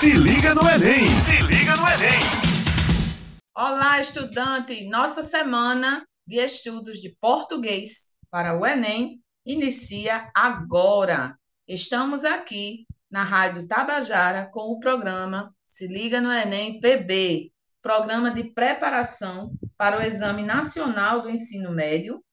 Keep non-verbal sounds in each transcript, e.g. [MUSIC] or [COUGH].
Se liga no Enem! Se liga no Enem! Olá, estudante! Nossa semana de estudos de português para o Enem inicia agora. Estamos aqui na Rádio Tabajara com o programa Se Liga no Enem PB, programa de preparação para o Exame Nacional do Ensino Médio,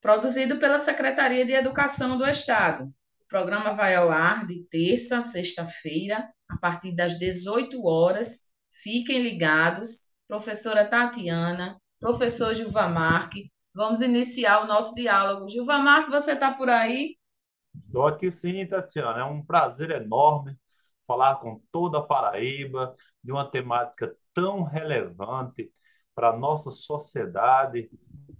produzido pela Secretaria de Educação do Estado. Programa vai ao ar de terça a sexta-feira, a partir das 18 horas. Fiquem ligados. Professora Tatiana, professor Gilva Marque, vamos iniciar o nosso diálogo. Gilva Marque, você está por aí? Estou aqui sim, Tatiana. É um prazer enorme falar com toda a Paraíba de uma temática tão relevante para a nossa sociedade,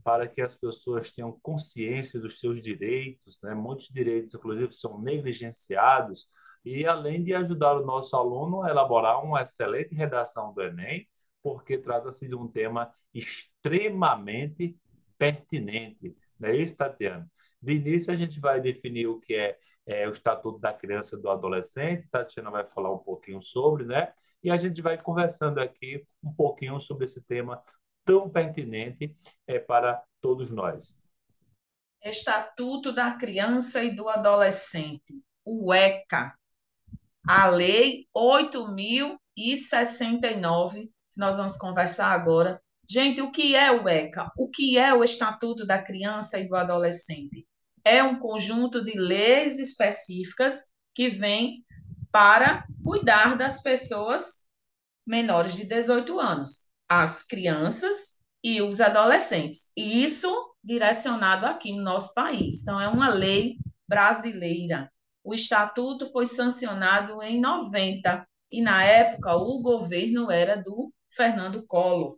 para que as pessoas tenham consciência dos seus direitos, né? Muitos direitos, inclusive, são negligenciados e além de ajudar o nosso aluno a elaborar uma excelente redação do Enem, porque trata-se de um tema extremamente pertinente. Não é isso, Tatiana? De início, a gente vai definir o que é, é o Estatuto da Criança e do Adolescente, Tatiana vai falar um pouquinho sobre, né? E a gente vai conversando aqui um pouquinho sobre esse tema tão pertinente é, para todos nós. Estatuto da Criança e do Adolescente, o ECA, a Lei 8.069, que nós vamos conversar agora. Gente, o que é o ECA? O que é o Estatuto da Criança e do Adolescente? É um conjunto de leis específicas que vem para cuidar das pessoas menores de 18 anos, as crianças e os adolescentes. E isso direcionado aqui no nosso país. Então, é uma lei brasileira o estatuto foi sancionado em 90 e na época o governo era do Fernando Collor.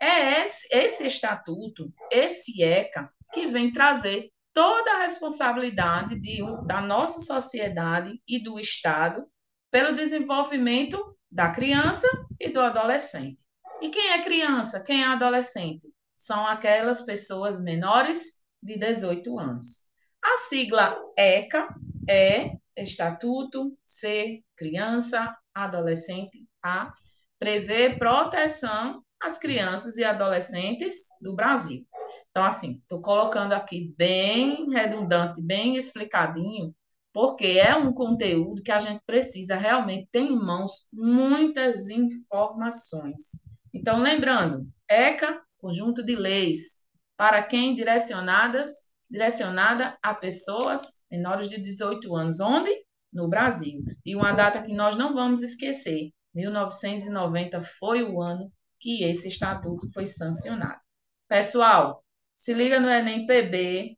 É esse, esse estatuto, esse ECA, que vem trazer toda a responsabilidade de, da nossa sociedade e do Estado pelo desenvolvimento da criança e do adolescente. E quem é criança? Quem é adolescente? São aquelas pessoas menores de 18 anos. A sigla ECA é Estatuto, C, criança, adolescente, A, prevê proteção às crianças e adolescentes do Brasil. Então, assim, estou colocando aqui bem redundante, bem explicadinho, porque é um conteúdo que a gente precisa realmente ter em mãos muitas informações. Então, lembrando, ECA, conjunto de leis, para quem direcionadas direcionada a pessoas menores de 18 anos. Onde? No Brasil. E uma data que nós não vamos esquecer: 1990 foi o ano que esse estatuto foi sancionado. Pessoal, se liga no Enem PB,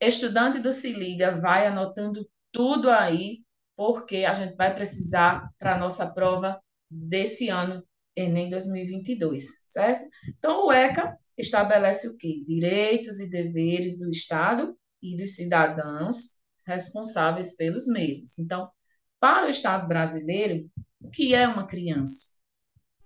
estudante do Se Liga, vai anotando tudo aí, porque a gente vai precisar para a nossa prova desse ano, Enem 2022, certo? Então, o ECA estabelece o quê? Direitos e deveres do Estado e dos cidadãos responsáveis pelos mesmos. Então, para o Estado brasileiro, o que é uma criança?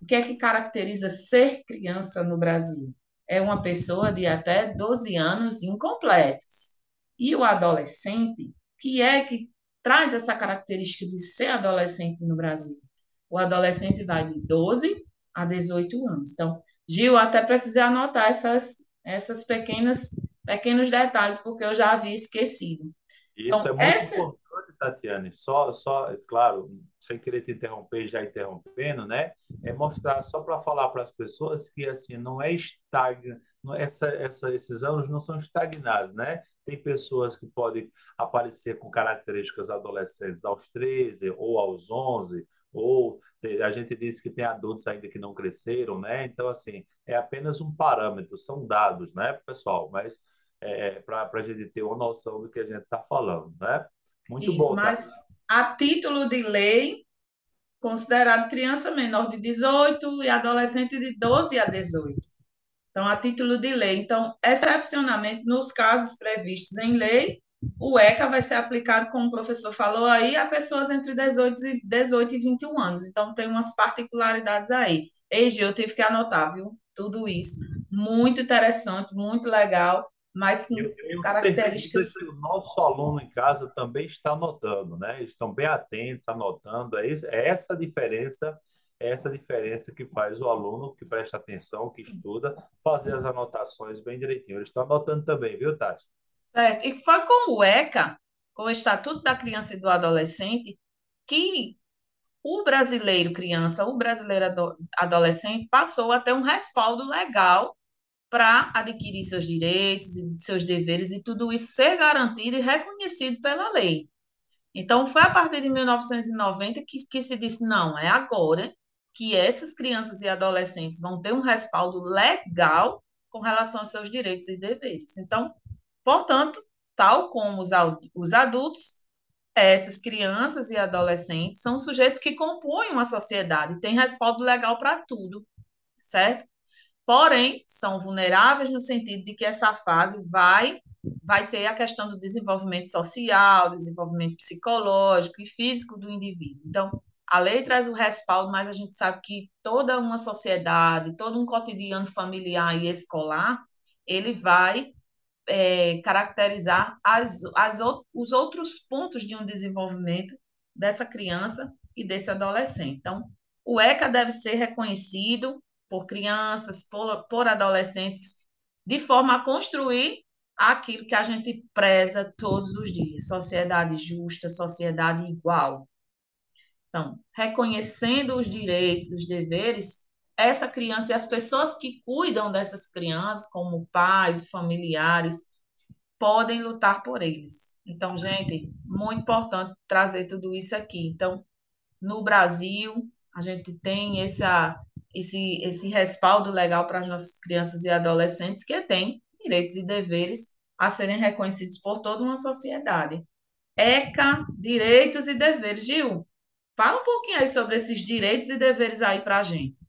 O que é que caracteriza ser criança no Brasil? É uma pessoa de até 12 anos incompletos. E o adolescente, o que é que traz essa característica de ser adolescente no Brasil? O adolescente vai de 12 a 18 anos. Então, Gil, até precisei anotar essas, essas pequenas pequenos detalhes, porque eu já havia esquecido. Isso então, é muito essa... importante, Tatiane. Só, só, claro, sem querer te interromper, já interrompendo, né? É mostrar só para falar para as pessoas que assim não é estagna, essa, essa, esses anos não são estagnados, né? Tem pessoas que podem aparecer com características adolescentes aos 13 ou aos 11 ou a gente disse que tem adultos ainda que não cresceram, né? Então, assim, é apenas um parâmetro, são dados, né, pessoal? Mas é, para a gente ter uma noção do que a gente está falando, né? Muito Isso, bom. Tá? Mas a título de lei, considerado criança menor de 18 e adolescente de 12 a 18. Então, a título de lei. Então, excepcionalmente, nos casos previstos em lei, o ECA vai ser aplicado, como o professor falou aí, a pessoas entre 18 e, 18 e 21 anos. Então, tem umas particularidades aí. Ei, eu tive que anotar, viu? Tudo isso. Muito interessante, muito legal. mas com eu, eu características. o nosso aluno em casa também está anotando, né? Estão bem atentos, anotando. É, isso, é essa diferença, é essa diferença que faz o aluno que presta atenção, que estuda, fazer as anotações bem direitinho. Eles estão anotando também, viu, Tati? Certo. E foi com o ECA, com o Estatuto da Criança e do Adolescente, que o brasileiro criança, o brasileiro adolescente passou a ter um respaldo legal para adquirir seus direitos seus deveres e tudo isso ser garantido e reconhecido pela lei. Então, foi a partir de 1990 que, que se disse: não, é agora que essas crianças e adolescentes vão ter um respaldo legal com relação aos seus direitos e deveres. Então, portanto, tal como os, os adultos, essas crianças e adolescentes são sujeitos que compõem uma sociedade, têm respaldo legal para tudo, certo? porém são vulneráveis no sentido de que essa fase vai vai ter a questão do desenvolvimento social, desenvolvimento psicológico e físico do indivíduo. Então, a lei traz o respaldo, mas a gente sabe que toda uma sociedade, todo um cotidiano familiar e escolar, ele vai é, caracterizar as, as, os outros pontos de um desenvolvimento dessa criança e desse adolescente. Então, o ECA deve ser reconhecido por crianças, por, por adolescentes, de forma a construir aquilo que a gente preza todos os dias: sociedade justa, sociedade igual. Então, reconhecendo os direitos, os deveres, essa criança e as pessoas que cuidam dessas crianças, como pais familiares, podem lutar por eles. Então, gente, muito importante trazer tudo isso aqui. Então, no Brasil, a gente tem essa esse, esse respaldo legal para as nossas crianças e adolescentes que têm direitos e deveres a serem reconhecidos por toda uma sociedade. ECA, direitos e deveres. Gil, fala um pouquinho aí sobre esses direitos e deveres aí para a gente.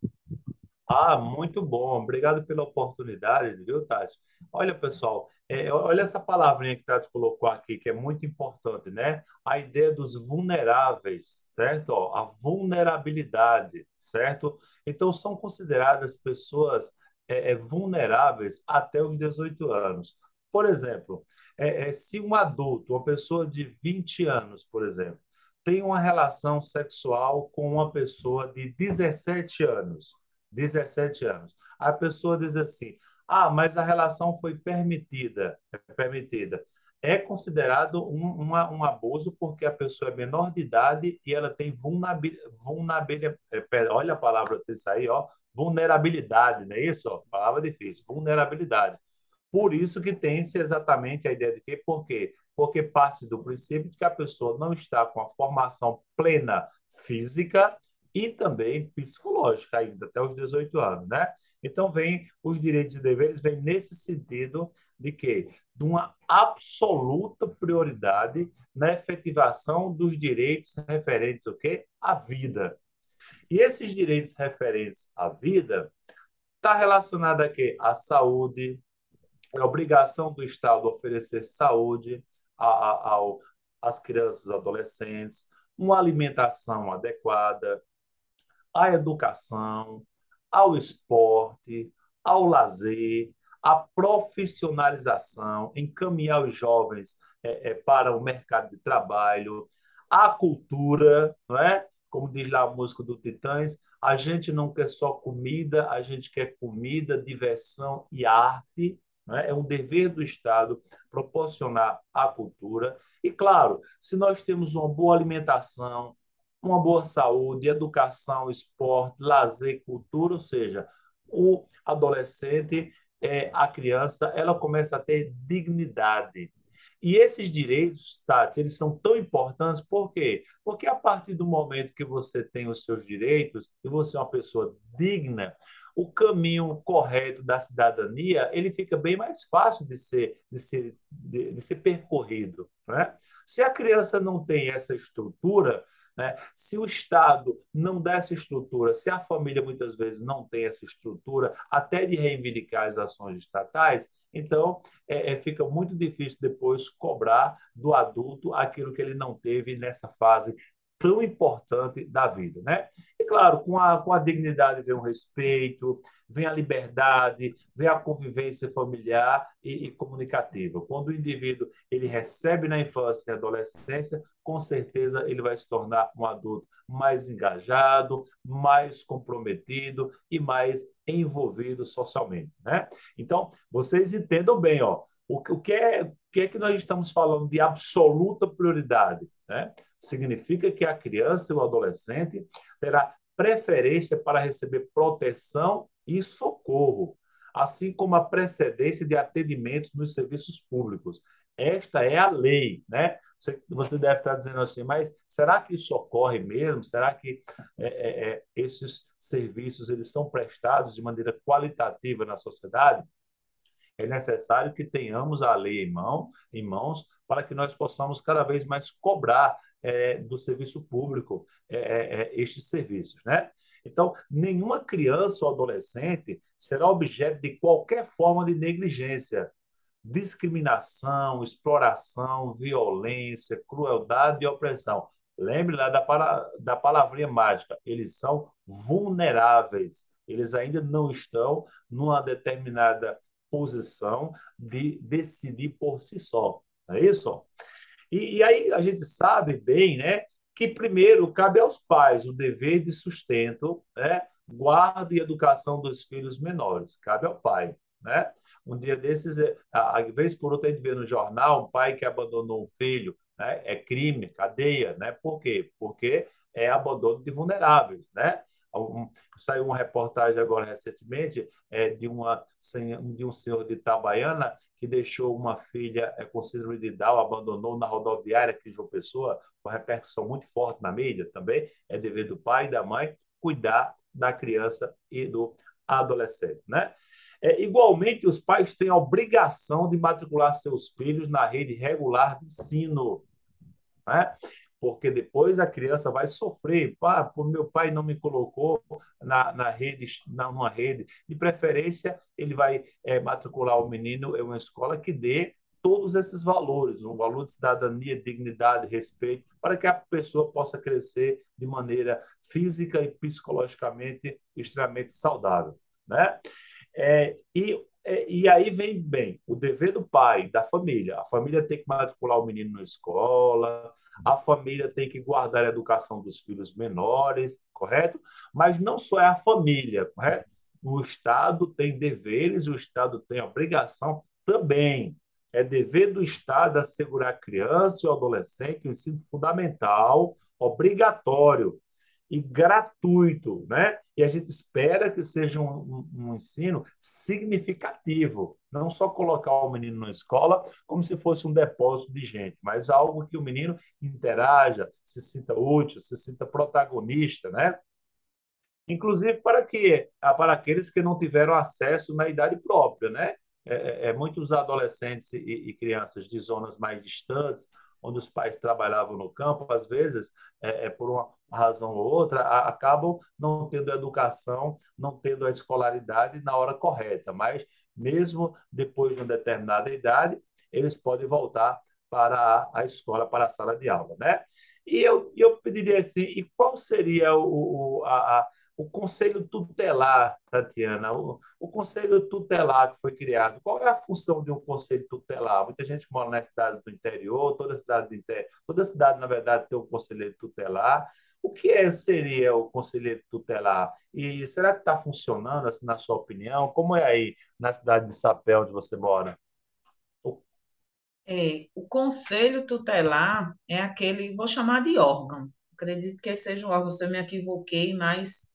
Ah, muito bom. Obrigado pela oportunidade, viu, Tati? Olha, pessoal, é, olha essa palavrinha que Tati colocou aqui, que é muito importante, né? A ideia dos vulneráveis, certo? Ó, a vulnerabilidade, certo? Então, são consideradas pessoas é, é, vulneráveis até os 18 anos. Por exemplo, é, é, se um adulto, uma pessoa de 20 anos, por exemplo, tem uma relação sexual com uma pessoa de 17 anos, 17 anos, a pessoa diz assim: ah, mas a relação foi permitida, é permitida. É considerado um, uma, um abuso porque a pessoa é menor de idade e ela tem vulnerabilidade, é, olha a palavra disso aí, ó, vulnerabilidade, não é isso? Ó, palavra difícil, vulnerabilidade. Por isso que tem-se exatamente a ideia de que, por quê? Porque parte do princípio de que a pessoa não está com a formação plena física e também psicológica ainda, até os 18 anos, né? Então, vem os direitos e deveres, vem nesse sentido de que de uma absoluta prioridade na efetivação dos direitos referentes ao quê? À vida. E esses direitos referentes à vida está relacionado a quê? À saúde, a obrigação do Estado oferecer saúde ao, às crianças adolescentes, uma alimentação adequada, à educação, ao esporte, ao lazer, à profissionalização, encaminhar os jovens é, é, para o mercado de trabalho, à cultura, não é? Como diz lá a música do Titãs, a gente não quer só comida, a gente quer comida, diversão e arte. É? é um dever do Estado proporcionar a cultura. E, claro, se nós temos uma boa alimentação, uma boa saúde, educação, esporte, lazer, cultura, ou seja, o adolescente, é, a criança, ela começa a ter dignidade. E esses direitos, Tati, eles são tão importantes, por quê? Porque a partir do momento que você tem os seus direitos e você é uma pessoa digna, o caminho correto da cidadania ele fica bem mais fácil de ser, de ser, de, de ser percorrido. Né? Se a criança não tem essa estrutura, né? Se o Estado não der essa estrutura, se a família muitas vezes não tem essa estrutura, até de reivindicar as ações estatais, então é, é, fica muito difícil depois cobrar do adulto aquilo que ele não teve nessa fase tão importante da vida, né? E claro, com a, com a dignidade vem o respeito, vem a liberdade, vem a convivência familiar e, e, comunicativa. Quando o indivíduo ele recebe na infância e adolescência, com certeza ele vai se tornar um adulto mais engajado, mais comprometido e mais envolvido socialmente, né? Então, vocês entendam bem, ó, o, o que é o que é que nós estamos falando de absoluta prioridade, né? Significa que a criança e o adolescente terá preferência para receber proteção e socorro, assim como a precedência de atendimento nos serviços públicos. Esta é a lei, né? Você deve estar dizendo assim, mas será que isso ocorre mesmo? Será que é, é, é, esses serviços eles são prestados de maneira qualitativa na sociedade? É necessário que tenhamos a lei em, mão, em mãos para que nós possamos cada vez mais cobrar é, do serviço público é, é, é estes serviços, né? Então, nenhuma criança ou adolescente será objeto de qualquer forma de negligência, discriminação, exploração, violência, crueldade e opressão. Lembre lá da, para, da palavrinha mágica, eles são vulneráveis, eles ainda não estão numa determinada posição de decidir por si só. Não é isso? E, e aí a gente sabe bem, né, que primeiro cabe aos pais o dever de sustento, né, guarda e educação dos filhos menores, cabe ao pai, né? Um dia desses, é, a, vez por outra, a gente vê no jornal um pai que abandonou um filho, né? É crime, cadeia, né? Por quê? Porque é abandono de vulneráveis, né? Saiu uma reportagem agora recentemente é, de, uma, de um senhor de Itabaiana que deixou uma filha é, com síndrome de Down, abandonou na rodoviária aqui de João Pessoa, com repercussão muito forte na mídia também. É dever do pai e da mãe cuidar da criança e do adolescente, né? É, igualmente, os pais têm a obrigação de matricular seus filhos na rede regular de ensino. Né? Porque depois a criança vai sofrer. Pá, por meu pai não me colocou na, na rede, na, numa rede. De preferência, ele vai é, matricular o menino em uma escola que dê todos esses valores, um valor de cidadania, dignidade, respeito, para que a pessoa possa crescer de maneira física e psicologicamente extremamente saudável, né? É, e é, e aí vem bem o dever do pai, da família. A família tem que matricular o menino na escola, a família tem que guardar a educação dos filhos menores, correto? Mas não só é a família, correto? O Estado tem deveres, o Estado tem obrigação também. É dever do Estado assegurar a criança e o adolescente o ensino fundamental, obrigatório, e gratuito, né? E a gente espera que seja um, um, um, ensino significativo, não só colocar o menino na escola como se fosse um depósito de gente, mas algo que o menino interaja, se sinta útil, se sinta protagonista, né? Inclusive para que para aqueles que não tiveram acesso na idade própria, né? É, é, é muitos adolescentes e, e crianças de zonas mais distantes onde os pais trabalhavam no campo, às vezes, é, é por uma razão ou outra, a, acabam não tendo educação, não tendo a escolaridade na hora correta. Mas, mesmo depois de uma determinada idade, eles podem voltar para a, a escola, para a sala de aula, né? E eu, eu pediria assim, e qual seria o, o a, o conselho tutelar, Tatiana, o, o, conselho tutelar que foi criado, qual é a função de um conselho tutelar? Muita gente mora nas cidades do interior, toda cidade do interior, toda cidade, na verdade, tem um conselheiro tutelar. O que é, seria o conselheiro tutelar? E será que está funcionando, assim, na sua opinião? Como é aí na cidade de Sapé, onde você mora? É, o conselho tutelar é aquele, vou chamar de órgão. Acredito que seja um órgão, se eu me equivoquei, mas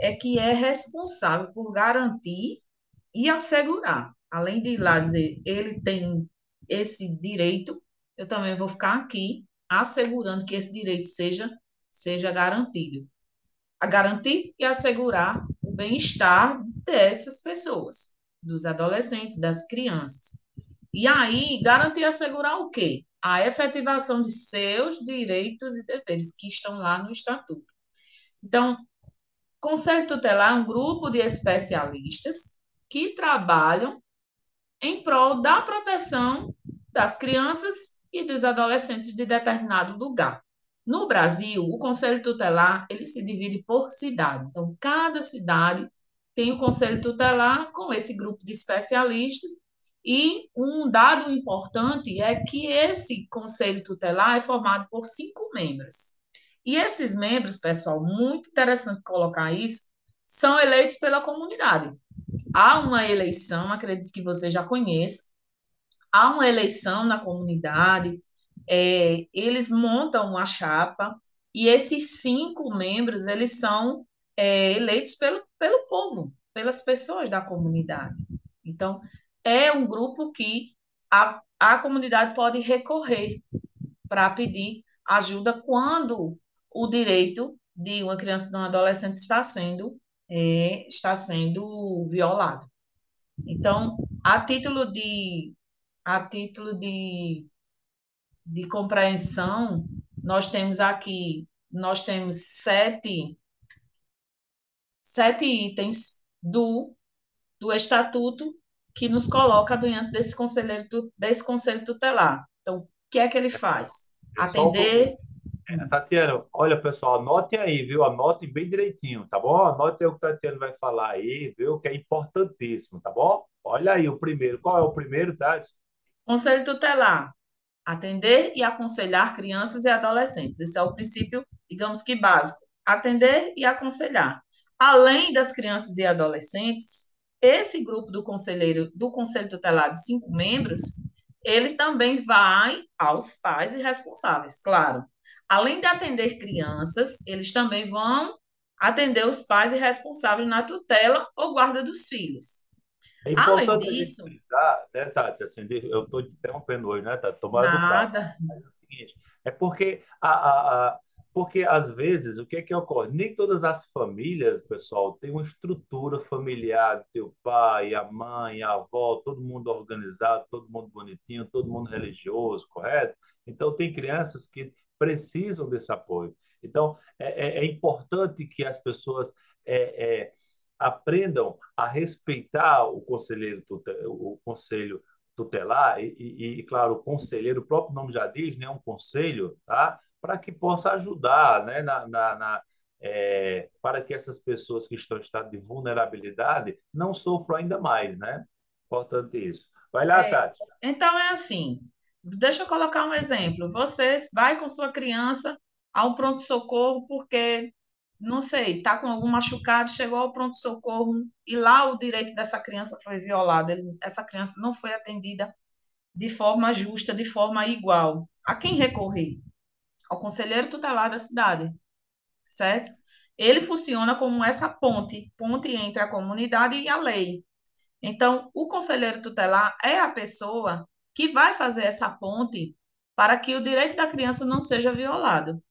é que é responsável por garantir e assegurar. Além de lá dizer, ele tem esse direito, eu também vou ficar aqui assegurando que esse direito seja, seja garantido. A garantir e assegurar o bem-estar dessas pessoas, dos adolescentes, das crianças. E aí, garantir e assegurar o quê? A efetivação de seus direitos e deveres que estão lá no Estatuto. Então, Conselho Tutelar é um grupo de especialistas que trabalham em prol da proteção das crianças e dos adolescentes de determinado lugar. No Brasil, o Conselho Tutelar, ele se divide por cidade. Então, cada cidade tem o Conselho Tutelar com esse grupo de especialistas e um dado importante é que esse Conselho Tutelar é formado por cinco membros. E esses membros, pessoal, muito interessante colocar isso, são eleitos pela comunidade. Há uma eleição, acredito que você já conheça, há uma eleição na comunidade, é, eles montam uma chapa e esses cinco membros, eles são é, eleitos pelo, pelo povo, pelas pessoas da comunidade. Então, é um grupo que a, a comunidade pode recorrer para pedir ajuda quando o direito de uma criança de um adolescente está sendo, é, está sendo violado. Então, a título de, a título de, de compreensão, nós temos aqui, nós temos sete, sete itens do, do estatuto que nos coloca diante desse conselheiro, desse conselho tutelar. Então, o que é que ele faz? Atender. É, Tatiana, olha, pessoal, anote aí, viu? Anote bem direitinho, tá bom? Anote aí o que a Tatiana vai falar aí, viu? Que é importantíssimo, tá bom? Olha aí o primeiro. Qual é o primeiro, Tati? Conselho tutelar. Atender e aconselhar crianças e adolescentes. Esse é o princípio, digamos que básico. Atender e aconselhar. Além das crianças e adolescentes, esse grupo do conselheiro do conselho tutelar de cinco membros, ele também vai aos pais e responsáveis, claro. Além de atender crianças, eles também vão atender os pais e responsáveis na tutela ou guarda dos filhos. É Além disso, frisar, né, Tati? Assim, eu estou interrompendo hoje, né, Tati? Tomara nada. é o seguinte, é porque a, a, a porque, às vezes, o que é que ocorre? Nem todas as famílias, pessoal, têm uma estrutura familiar, teu pai, a mãe, a avó, todo mundo organizado, todo mundo bonitinho, todo mundo religioso, correto? Então, tem crianças que precisam desse apoio. Então, é, é, é importante que as pessoas é, é aprendam a respeitar o conselheiro, o conselho tutelar e, e, e, claro, o conselheiro, o próprio nome já diz, né, um conselho, tá? para que possa ajudar né, na, na, na é, para que essas pessoas que estão em estado de vulnerabilidade não sofram ainda mais, né? Importante isso. Vai lá, é, Tati. Então é assim, deixa eu colocar um exemplo. Você vai com sua criança a um pronto-socorro porque, não sei, está com algum machucado, chegou ao pronto-socorro e lá o direito dessa criança foi violado. Ele, essa criança não foi atendida de forma justa, de forma igual. A quem recorrer? ao conselheiro tutelar da cidade, certo? Ele funciona como essa ponte, ponte entre a comunidade e a lei. Então, o conselheiro tutelar é a pessoa que vai fazer essa ponte para que o direito da criança não seja violado.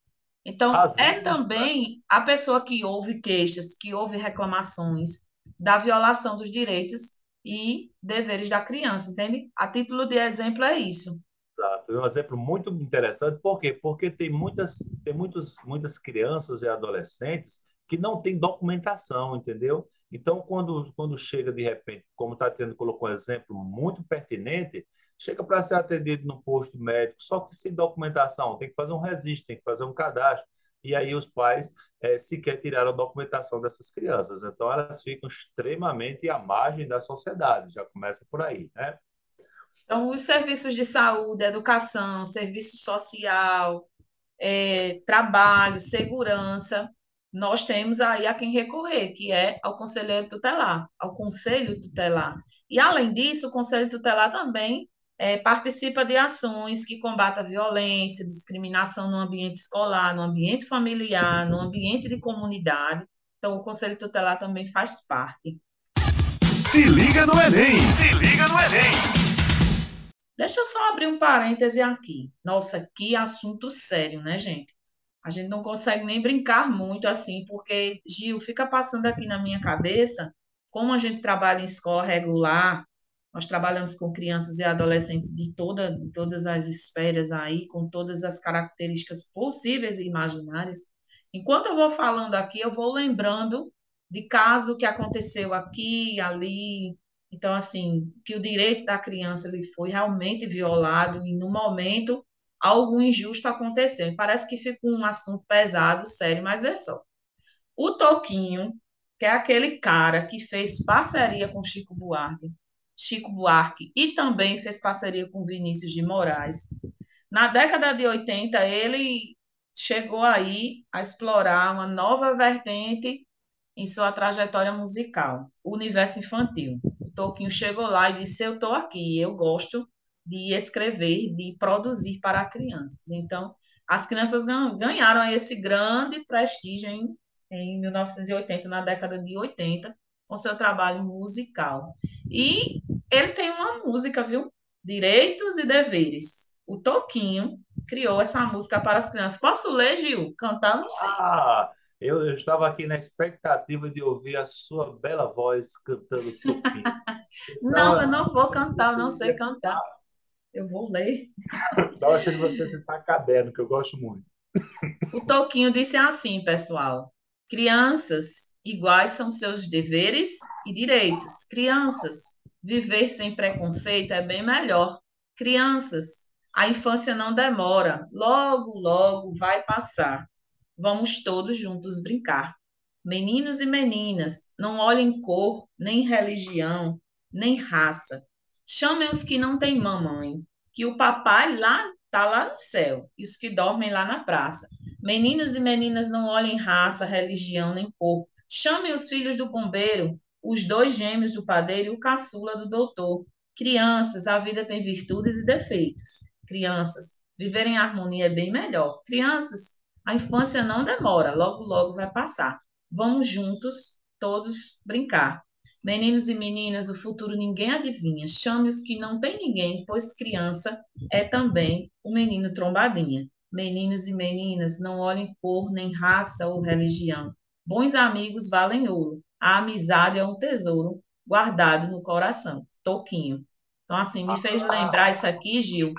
Então, Às é vezes, também a pessoa que ouve queixas, que ouve reclamações da violação dos direitos e deveres da criança, entende? A título de exemplo é isso. Exato. É um exemplo muito interessante. Por quê? Porque tem muitas, tem muitos, muitas crianças e adolescentes que não têm documentação, entendeu? Então, quando, quando chega de repente, como está tendo colocou um exemplo muito pertinente, chega para ser atendido no posto médico, só que sem documentação, tem que fazer um registro, tem que fazer um cadastro. E aí os pais é, sequer tiraram a documentação dessas crianças. Então, elas ficam extremamente à margem da sociedade, já começa por aí, né? Então, os serviços de saúde, educação, serviço social, é, trabalho, segurança, nós temos aí a quem recorrer, que é ao conselheiro tutelar, ao conselho tutelar. E, além disso, o conselho tutelar também é, participa de ações que combatam violência, discriminação no ambiente escolar, no ambiente familiar, no ambiente de comunidade. Então, o conselho tutelar também faz parte. Se liga no Enem! Se liga no Enem! Deixa eu só abrir um parêntese aqui. Nossa, que assunto sério, né, gente? A gente não consegue nem brincar muito assim, porque, Gil, fica passando aqui na minha cabeça como a gente trabalha em escola regular, nós trabalhamos com crianças e adolescentes de, toda, de todas as esferas aí, com todas as características possíveis e imaginárias. Enquanto eu vou falando aqui, eu vou lembrando de caso que aconteceu aqui, ali, então, assim, que o direito da criança ele foi realmente violado e no momento algo injusto aconteceu. Parece que fica um assunto pesado, sério, mas é só. O Toquinho, que é aquele cara que fez parceria com Chico Buarque, Chico Buarque e também fez parceria com Vinícius de Moraes. Na década de 80, ele chegou aí a explorar uma nova vertente em sua trajetória musical, o universo infantil. O Toquinho chegou lá e disse: Eu estou aqui, eu gosto de escrever, de produzir para crianças. Então, as crianças ganharam esse grande prestígio em, em 1980, na década de 80, com seu trabalho musical. E ele tem uma música, viu? Direitos e Deveres. O Toquinho criou essa música para as crianças. Posso ler, Gil? Cantar? Não sei. Ah, eu, eu estava aqui na expectativa de ouvir a sua bela voz cantando Toquinho. [LAUGHS] não, eu não vou cantar, eu não sei cantar. Eu vou ler. [LAUGHS] Estava achando que você citar caderno, que eu gosto muito. [LAUGHS] O Toquinho disse assim, pessoal. Crianças, iguais são seus deveres e direitos. Crianças, viver sem preconceito é bem melhor. Crianças, a infância não demora, logo, logo vai passar. Vamos todos juntos brincar. Meninos e meninas, não olhem cor, nem religião, nem raça. Chamem os que não têm mamãe, que o papai lá está lá no céu, e os que dormem lá na praça. Meninos e meninas, não olhem raça, religião, nem cor. Chamem os filhos do bombeiro, os dois gêmeos do padeiro e o caçula do doutor. Crianças, a vida tem virtudes e defeitos. Crianças, viver em harmonia é bem melhor. Crianças, a infância não demora, logo, logo vai passar. Vamos juntos, todos, brincar. Meninos e meninas, o futuro ninguém adivinha. Chame os que não tem ninguém, pois criança é também o menino trombadinha. Meninos e meninas, não olhem cor, nem raça ou religião. Bons amigos valem ouro. A amizade é um tesouro guardado no coração. Toquinho. Então, assim, me fez lembrar isso aqui, Gil,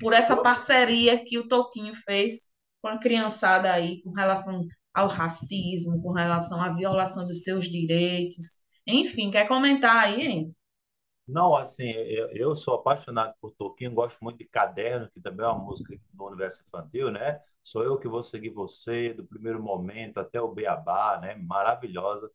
por essa parceria que o Toquinho fez com a criançada aí, com relação ao racismo, com relação à violação dos seus direitos. Enfim, quer comentar aí, hein? Não, assim, eu, eu sou apaixonado por Toquinho, gosto muito de Caderno, que também é uma música do universo infantil, né? Sou eu que vou seguir você, do primeiro momento até o Beabá, né? Maravilhosa.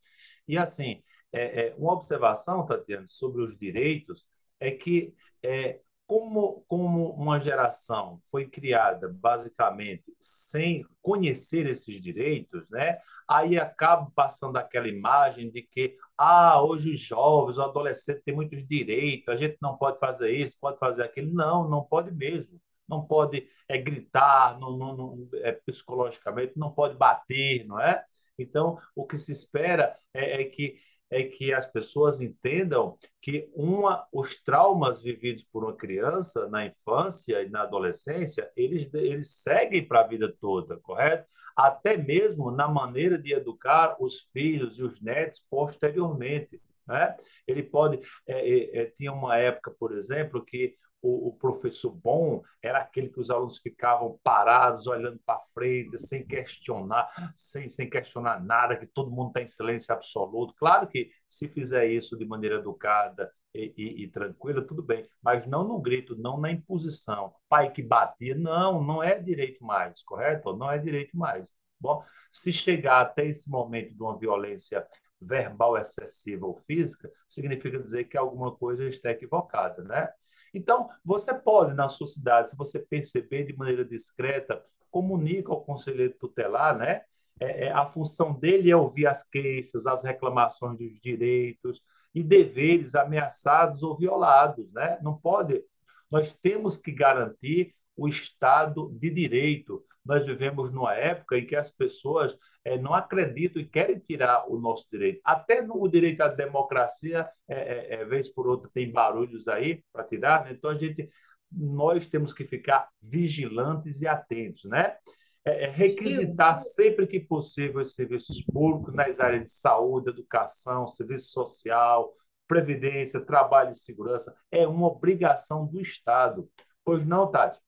E, assim, é, é, uma observação, Tatiana, sobre os direitos, é que é, como, como uma geração foi criada basicamente sem conhecer esses direitos, né? Aí acaba passando aquela imagem de que ah, hoje os jovens, o adolescente tem muitos direitos, a gente não pode fazer isso, pode fazer aquilo. Não, não pode mesmo. Não pode é, gritar não, não, não é, psicologicamente, não pode bater, não é? Então, o que se espera é, é que é que as pessoas entendam que uma, os traumas vividos por uma criança na infância e na adolescência, eles, eles seguem para a vida toda, correto? até mesmo na maneira de educar os filhos e os netos posteriormente. Né? Ele pode. É, é, é, tinha uma época, por exemplo, que o, o, professor bom era aquele que os alunos ficavam parados, olhando para frente, sem questionar, sem, sem questionar nada, que todo mundo está em silêncio absoluto. Claro que se fizer isso de maneira educada, e, e, e, tranquila, tudo bem. Mas não no grito, não na imposição. Pai que batia, não, não é direito mais, correto? Não é direito mais. Bom, se chegar até esse momento de uma violência verbal excessiva ou física, significa dizer que alguma coisa está equivocada, né? Então, você pode, na sua cidade, se você perceber de maneira discreta, comunica ao conselheiro tutelar, né? É, é, a função dele é ouvir as queixas, as reclamações dos direitos, e deveres ameaçados ou violados, né? Não pode. Nós temos que garantir o Estado de Direito. Nós vivemos numa época em que as pessoas é, não acreditam e querem tirar o nosso direito. Até no o direito à democracia, é, é, vez por outra, tem barulhos aí para tirar. Né? Então, a gente, nós temos que ficar vigilantes e atentos, né? É, é, requisitar sempre que possível os serviços públicos nas áreas de saúde, educação, serviço social, previdência, trabalho e segurança. É uma obrigação do Estado. Pois não, Tati?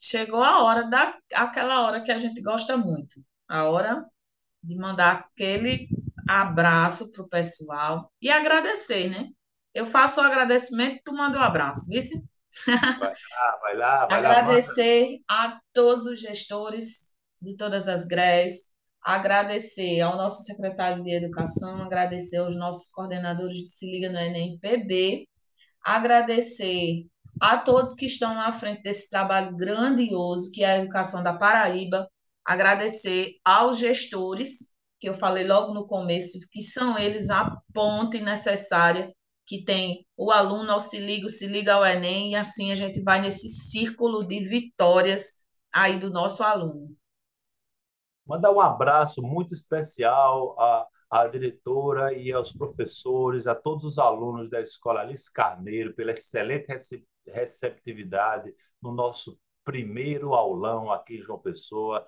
Chegou a hora da aquela hora que a gente gosta muito, a hora de mandar aquele abraço para o pessoal e agradecer, né? Eu faço o agradecimento, tu manda o um abraço, viu? Vai lá, vai lá, vai Agradecer lá, a todos os gestores de todas as GREs, agradecer ao nosso secretário de Educação, agradecer aos nossos coordenadores de Se Liga no Enem PB, agradecer a todos que estão à frente desse trabalho grandioso que é a educação da Paraíba, agradecer aos gestores, que eu falei logo no começo, que são eles a ponte necessária que tem o aluno ao se liga, se liga ao Enem, e assim a gente vai nesse círculo de vitórias aí do nosso aluno. Mandar um abraço muito especial à, à diretora e aos professores, a todos os alunos da Escola Alice Carneiro, pela excelente receptividade no nosso primeiro aulão aqui em João Pessoa.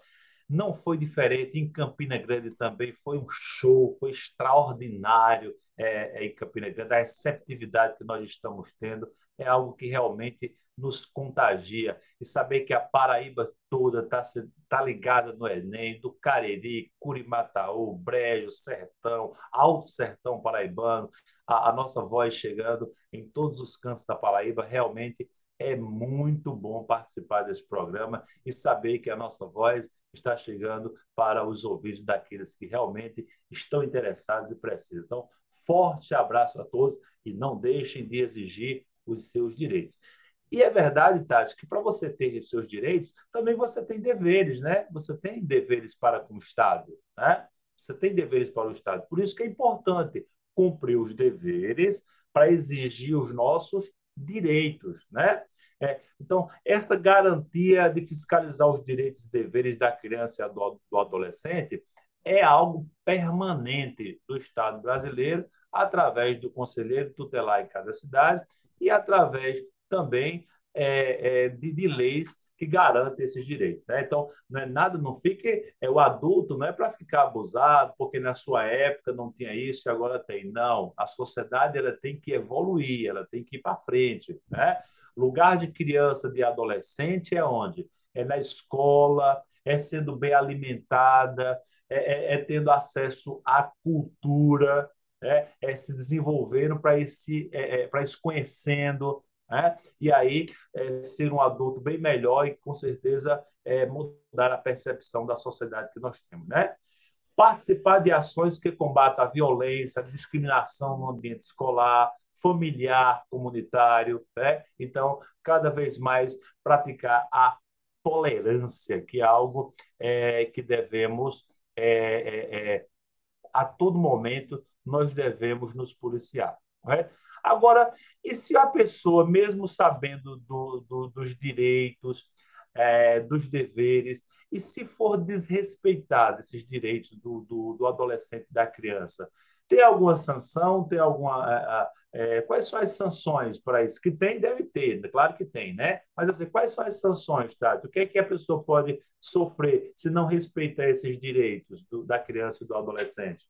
Não foi diferente em Campina Grande também, foi um show, foi extraordinário é, é, em Campina Grande. A receptividade que nós estamos tendo é algo que realmente nos contagia. E saber que a Paraíba toda está tá ligada no Enem, do Cariri, Curimataú, Brejo, Sertão, Alto Sertão Paraibano, a, a nossa voz chegando em todos os cantos da Paraíba, realmente é muito bom participar desse programa e saber que a nossa voz está chegando para os ouvidos daqueles que realmente estão interessados e precisam. Então, forte abraço a todos e não deixem de exigir os seus direitos. E é verdade, Tati, que para você ter os seus direitos, também você tem deveres, né? Você tem deveres para com o Estado, né? Você tem deveres para o Estado. Por isso que é importante cumprir os deveres para exigir os nossos direitos, né? É, então, essa garantia de fiscalizar os direitos e deveres da criança e do, do adolescente é algo permanente do Estado brasileiro, através do conselheiro tutelar em cada cidade e através também é, é, de, de, leis que garantem esses direitos. Né? Então, não é nada, não fique. É, o adulto não é para ficar abusado, porque na sua época não tinha isso e agora tem. Não, a sociedade ela tem que evoluir, ela tem que ir para frente. Né? Lugar de criança, de adolescente é onde? É na escola, é sendo bem alimentada, é, é, é tendo acesso à cultura, é, é se desenvolvendo para ir, se, é, é para ir se conhecendo, né? e aí é, ser um adulto bem melhor e com certeza é, mudar a percepção da sociedade que nós temos. Né? Participar de ações que combatam a violência, a discriminação no ambiente escolar, familiar, comunitário. Né? Então, cada vez mais praticar a tolerância, que é algo é, que devemos, é, é, é a todo momento, nós devemos nos policiar. Correto? Agora, e se a pessoa, mesmo sabendo do, do, dos direitos, é, dos deveres, e se for desrespeitado esses direitos do, do, do adolescente, da criança, tem alguma sanção? Tem alguma. É, é, quais são as sanções para isso? Que tem, deve ter, claro que tem, né? Mas assim, quais são as sanções, Tati? O que é que a pessoa pode sofrer se não respeitar esses direitos do, da criança e do adolescente?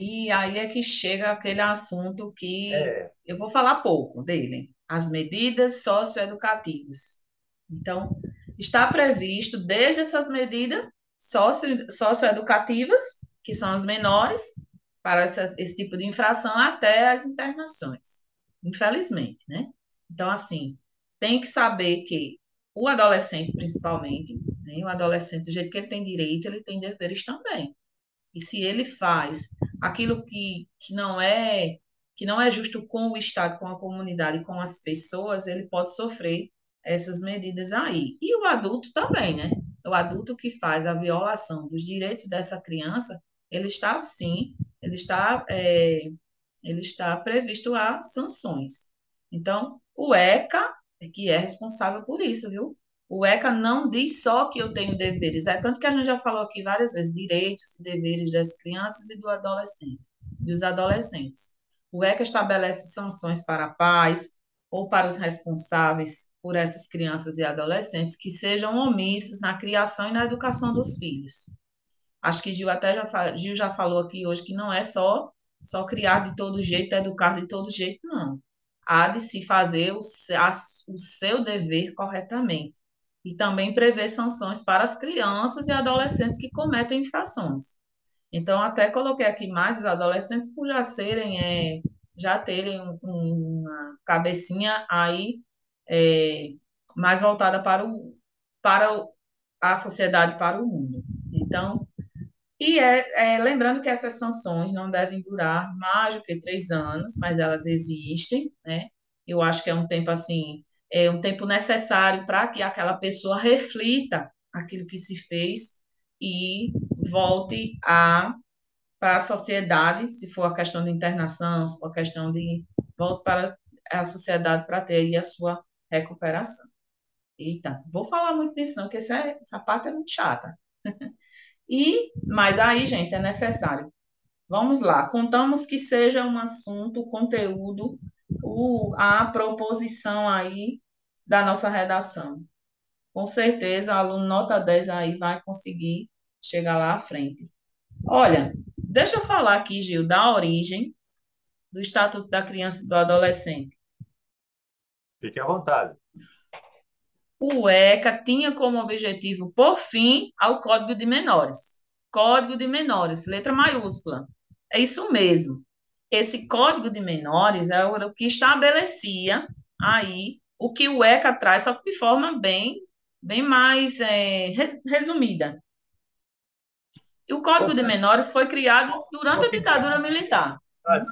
E aí é que chega aquele assunto que é. eu vou falar pouco dele, as medidas socioeducativas. Então, está previsto desde essas medidas socio, socioeducativas, que são as menores, para essa, esse tipo de infração, até as internações, infelizmente, né? Então, assim, tem que saber que o adolescente, principalmente, né, o adolescente, do jeito que ele tem direito, ele tem deveres também. E se ele faz aquilo que, que não é que não é justo com o Estado, com a comunidade, com as pessoas, ele pode sofrer essas medidas aí. E o adulto também, né? O adulto que faz a violação dos direitos dessa criança, ele está, sim, ele está, é, ele está previsto a sanções. Então, o ECA que é responsável por isso, viu? O ECA não diz só que eu tenho deveres, é tanto que a gente já falou aqui várias vezes, direitos e deveres das crianças e do adolescente, dos adolescentes. O ECA estabelece sanções para pais ou para os responsáveis por essas crianças e adolescentes que sejam omissos na criação e na educação dos filhos. Acho que Gil até já, Gil já falou aqui hoje que não é só só criar de todo jeito, educar de todo jeito, não. Há de se fazer o, a, o seu dever corretamente e também prevê sanções para as crianças e adolescentes que cometem infrações. Então, até coloquei aqui mais os adolescentes por já serem, é, já terem uma cabecinha aí é, mais voltada para, o, para a sociedade, para o mundo. Então, e é, é, lembrando que essas sanções não devem durar mais do que três anos, mas elas existem, né? Eu acho que é um tempo assim, é um tempo necessário para que aquela pessoa reflita aquilo que se fez e volte a para a sociedade, se for a questão de internação, se for a questão de volte para a sociedade para ter aí a sua recuperação. Eita, vou falar muito nisso não, porque essa, essa parte é muito chata. [LAUGHS] E, mas aí, gente, é necessário. Vamos lá, contamos que seja um assunto, conteúdo, o, a proposição aí da nossa redação. Com certeza, o aluno nota 10 aí vai conseguir chegar lá à frente. Olha, deixa eu falar aqui, Gil, da origem do Estatuto da Criança e do Adolescente. Fique à vontade o ECA tinha como objetivo, por fim, ao Código de Menores. Código de Menores, letra maiúscula. É isso mesmo. Esse Código de Menores é o que estabelecia aí o que o ECA traz, só que de forma bem, bem mais é, resumida. E o Código de Menores foi criado durante a ditadura militar.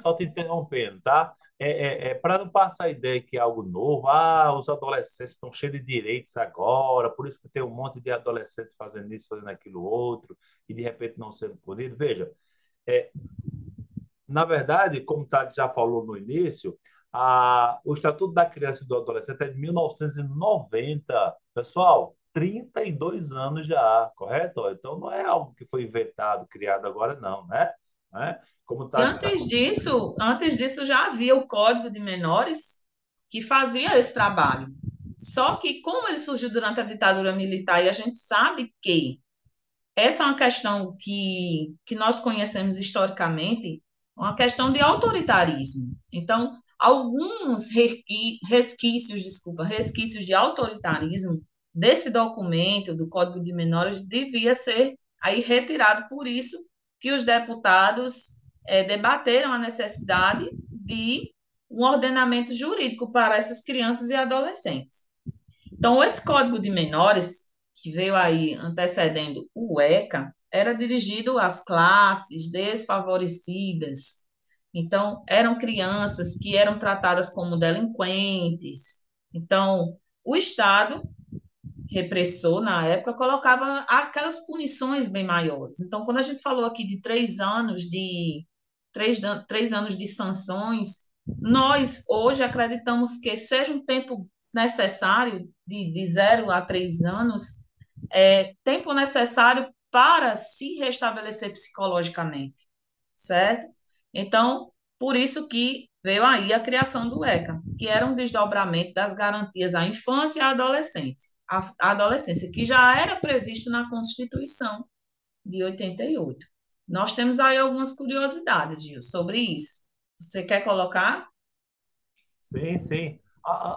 Só te interrompendo, tá? é, é, é para não passar a ideia que é algo novo, ah, os adolescentes estão cheios de direitos agora, por isso que tem um monte de adolescentes fazendo isso, fazendo aquilo outro, e de repente não sendo punido. Veja, é, na verdade, como o Tati já falou no início, a, o Estatuto da Criança e do Adolescente é de 1990. Pessoal, 32 anos já, correto? Então não é algo que foi inventado, criado agora, não, né? né? Como tá, antes tá... disso, antes disso já havia o Código de Menores que fazia esse trabalho. Só que como ele surgiu durante a ditadura militar e a gente sabe que essa é uma questão que, que nós conhecemos historicamente, uma questão de autoritarismo. Então, alguns resquícios, desculpa, resquícios de autoritarismo desse documento do Código de Menores devia ser aí retirado por isso que os deputados é, debateram a necessidade de um ordenamento jurídico para essas crianças e adolescentes. Então, esse Código de Menores, que veio aí antecedendo o ECA, era dirigido às classes desfavorecidas. Então, eram crianças que eram tratadas como delinquentes. Então, o Estado repressor na época colocava aquelas punições bem maiores. Então, quando a gente falou aqui de três anos de três, três anos de sanções, nós hoje acreditamos que seja um tempo necessário, de, de zero a três anos, é, tempo necessário para se restabelecer psicologicamente, certo? Então, por isso que veio aí a criação do ECA, que era um desdobramento das garantias à infância e à adolescente, à adolescência, que já era previsto na Constituição de 88. Nós temos aí algumas curiosidades, Gil, sobre isso. Você quer colocar? Sim, sim.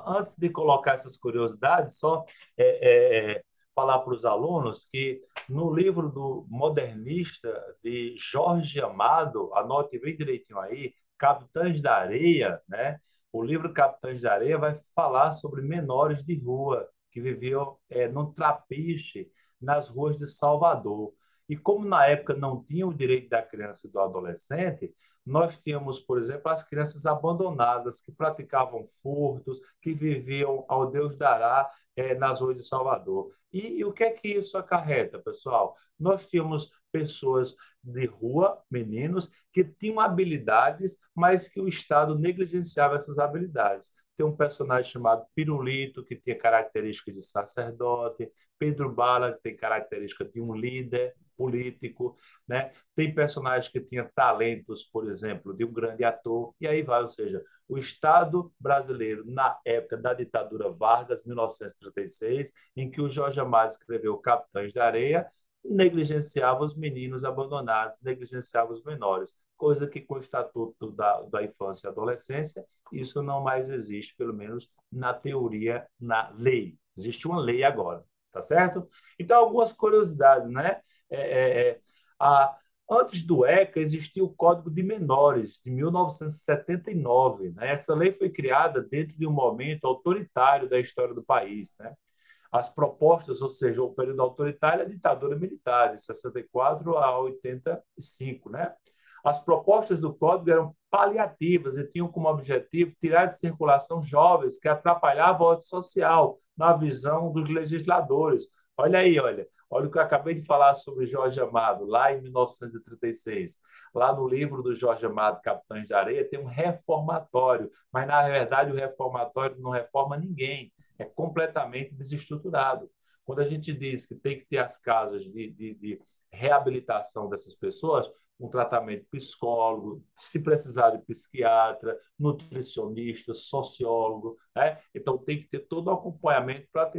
Antes de colocar essas curiosidades, só é, é, é falar para os alunos que no livro do modernista de Jorge Amado, anote bem direitinho aí, Capitães da Areia, né? O livro Capitães da Areia vai falar sobre menores de rua que viviam é, num trapiche nas ruas de Salvador. E como na época não tinha o direito da criança e do adolescente, nós tínhamos, por exemplo, as crianças abandonadas que praticavam furtos, que viviam ao Deus dará é, nas ruas de Salvador. E, e, o que é que isso acarreta, pessoal? Nós tínhamos pessoas de rua, meninos, que tinham habilidades, mas que o Estado negligenciava essas habilidades. Tem um personagem chamado Pirulito, que tinha características de sacerdote, Pedro Bala, que tem característica de um líder, político, né? Tem personagens que tinham talentos, por exemplo, de um grande ator, e aí vai, ou seja, o Estado brasileiro, na época da ditadura Vargas, 1936, em que o Jorge Amado escreveu Capitães da Areia, negligenciava os meninos abandonados, negligenciava os menores, coisa que com o Estatuto da, da Infância e Adolescência, isso não mais existe, pelo menos na teoria, na lei. Existe uma lei agora, tá certo? Então, algumas curiosidades, né? É, é, é, a, Antes do ECA, existia o Código de Menores, de 1979. Né? Essa lei foi criada dentro de um momento autoritário da história do país. Né? As propostas, ou seja, o período autoritário, a ditadura militar, de 64 a 85. Né? As propostas do Código eram paliativas e tinham como objetivo tirar de circulação jovens que atrapalhavam a ordem social, na visão dos legisladores. Olha aí, olha, olha o que eu acabei de falar sobre Jorge Amado, lá em 1936. Lá no livro do Jorge Amado, Capitães de Areia, tem um reformatório, mas na verdade o reformatório não reforma ninguém, é completamente desestruturado. Quando a gente diz que tem que ter as casas de, de, de reabilitação dessas pessoas, um tratamento psicólogo, se precisar de psiquiatra, nutricionista, sociólogo, né? Então tem que ter todo o acompanhamento para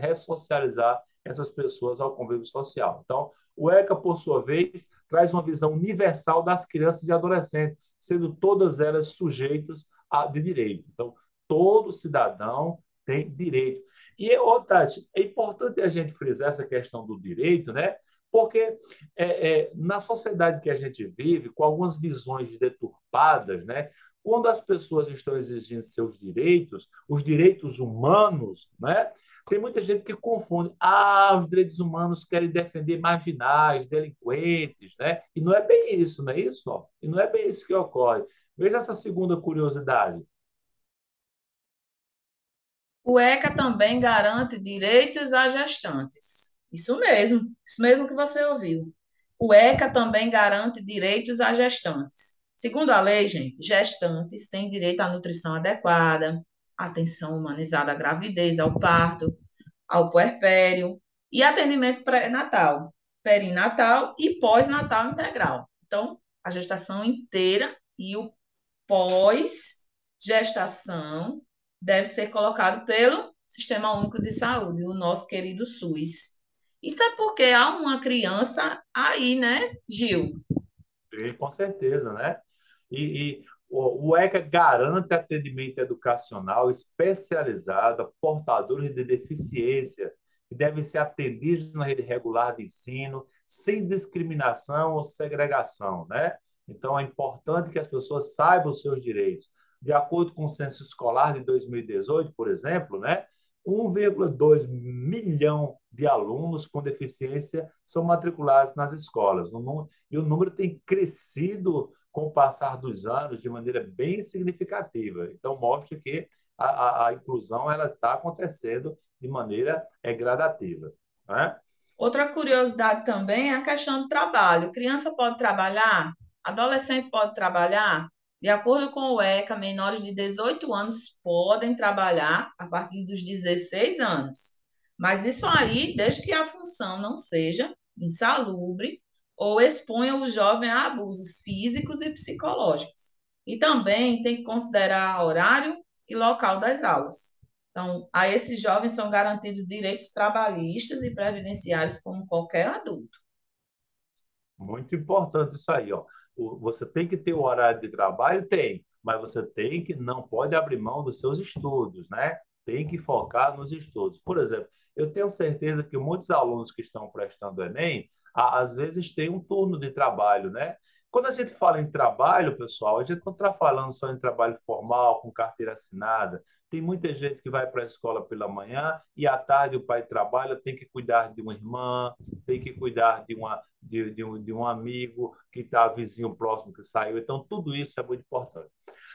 ressocializar essas pessoas ao convívio social. Então, o ECA, por sua vez, traz uma visão universal das crianças e adolescentes, sendo todas elas sujeitos a, de direito. Então, todo cidadão tem direito. E, outra, é importante a gente frisar essa questão do direito, né? Porque é, é, na sociedade que a gente vive, com algumas visões deturpadas, né, quando as pessoas estão exigindo seus direitos, os direitos humanos, né, tem muita gente que confunde. Ah, os direitos humanos querem defender marginais, delinquentes, né? E não é bem isso, não é isso? Ó? E não é bem isso que ocorre. Veja essa segunda curiosidade. O ECA também garante direitos a gestantes. Isso mesmo, isso mesmo que você ouviu. O ECA também garante direitos a gestantes. Segundo a lei, gente, gestantes têm direito à nutrição adequada, atenção humanizada à gravidez, ao parto, ao puerpério e atendimento pré-natal, perinatal e pós-natal integral. Então, a gestação inteira e o pós-gestação deve ser colocado pelo Sistema Único de Saúde, o nosso querido SUS. Isso é porque há uma criança aí, né, Gil? Com certeza, né? E, e o ECA garante atendimento educacional especializado a portadores de deficiência que devem ser atendidos na rede regular de ensino, sem discriminação ou segregação, né? Então, é importante que as pessoas saibam os seus direitos. De acordo com o censo escolar de 2018, por exemplo, né, 1,2 milhão de alunos com deficiência são matriculados nas escolas. E o número tem crescido com o passar dos anos de maneira bem significativa. Então, mostra que a, a, a inclusão está acontecendo de maneira é, gradativa. Né? Outra curiosidade também é a questão do trabalho. Criança pode trabalhar? Adolescente pode trabalhar? De acordo com o ECA, menores de 18 anos podem trabalhar a partir dos 16 anos. Mas isso aí, desde que a função não seja insalubre ou exponha o jovem a abusos físicos e psicológicos. E também tem que considerar horário e local das aulas. Então, a esses jovens são garantidos direitos trabalhistas e previdenciários como qualquer adulto. Muito importante isso aí, ó você tem que ter o horário de trabalho? Tem, mas você tem que, não pode abrir mão dos seus estudos, né? Tem que focar nos estudos. Por exemplo, eu tenho certeza que muitos alunos que estão prestando Enem, às vezes têm um turno de trabalho, né? Quando a gente fala em trabalho, pessoal, a gente não está falando só em trabalho formal, com carteira assinada. Tem muita gente que vai para a escola pela manhã e à tarde o pai trabalha, tem que cuidar de uma irmã, tem que cuidar de, uma, de, de, um, de um amigo que está vizinho próximo que saiu. Então, tudo isso é muito importante.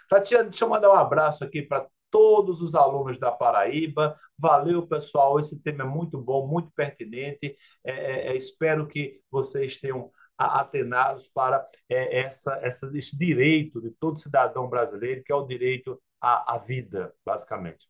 Tatiana, deixa eu mandar um abraço aqui para todos os alunos da Paraíba. Valeu, pessoal. Esse tema é muito bom, muito pertinente. É, é, é espero que vocês tenham atenados para é, essa, essa, esse direito de todo cidadão brasileiro, que é o direito à, à vida, basicamente.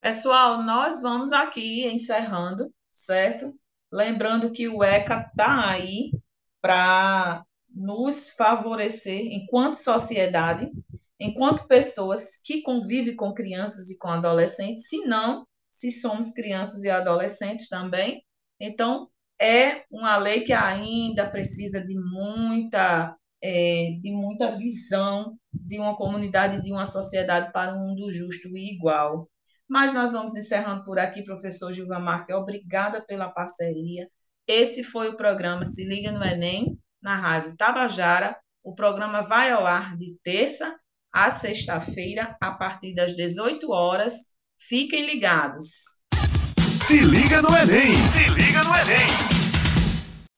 Pessoal, nós vamos aqui encerrando, certo? Lembrando que o ECA está aí para nos favorecer enquanto sociedade, enquanto pessoas que convivem com crianças e com adolescentes, se não, se somos crianças e adolescentes também. Então, é uma lei que ainda precisa de muita, é, de muita visão de uma comunidade, de uma sociedade para um mundo justo e igual. Mas nós vamos encerrando por aqui, professor Gilvan Marques. Obrigada pela parceria. Esse foi o programa Se Liga no Enem, na Rádio Tabajara. O programa vai ao ar de terça a sexta-feira, a partir das 18 horas. Fiquem ligados. Se liga no Enem! Se liga no Enem!